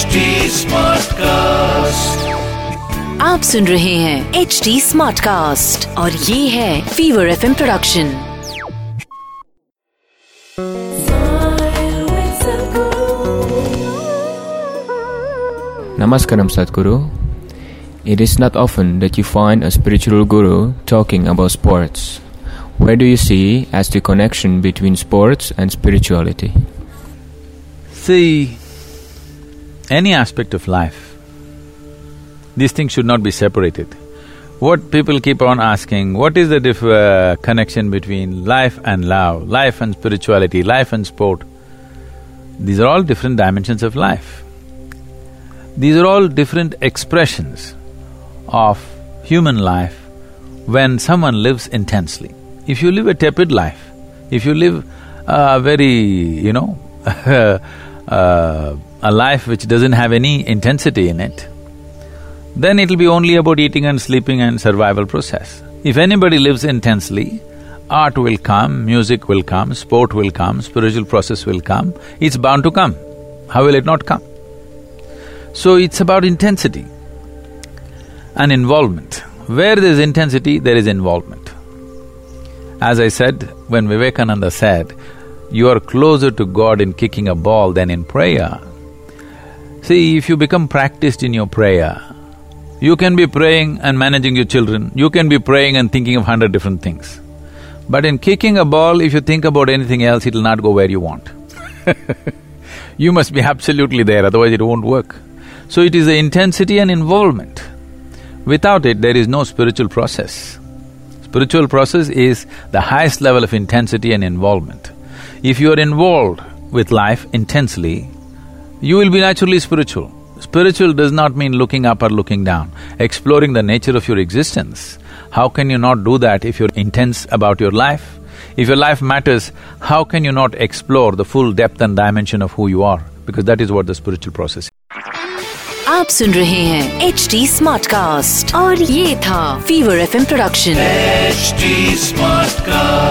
HD Smartcast. आप सुन रहे हैं एच डी स्मार्ट कास्ट और ये है Fever F production Namaskaram Sadhguru. It is not often that you find a spiritual guru talking about sports. Where do you see as the connection between sports and spirituality? See, any aspect of life, these things should not be separated. What people keep on asking, what is the diff- uh, connection between life and love, life and spirituality, life and sport? These are all different dimensions of life. These are all different expressions of human life when someone lives intensely. If you live a tepid life, if you live a very, you know, uh, a life which doesn't have any intensity in it, then it'll be only about eating and sleeping and survival process. If anybody lives intensely, art will come, music will come, sport will come, spiritual process will come, it's bound to come. How will it not come? So it's about intensity and involvement. Where there's intensity, there is involvement. As I said, when Vivekananda said, you are closer to God in kicking a ball than in prayer. See, if you become practiced in your prayer, you can be praying and managing your children, you can be praying and thinking of hundred different things. But in kicking a ball, if you think about anything else, it'll not go where you want. you must be absolutely there, otherwise it won't work. So it is the intensity and involvement. Without it, there is no spiritual process. Spiritual process is the highest level of intensity and involvement. If you are involved with life intensely, you will be naturally spiritual. Spiritual does not mean looking up or looking down, exploring the nature of your existence. How can you not do that if you're intense about your life? If your life matters, how can you not explore the full depth and dimension of who you are? Because that is what the spiritual process is. आप सुन रहे हैं H D smart cast और ये था fever F production HD Smartcast.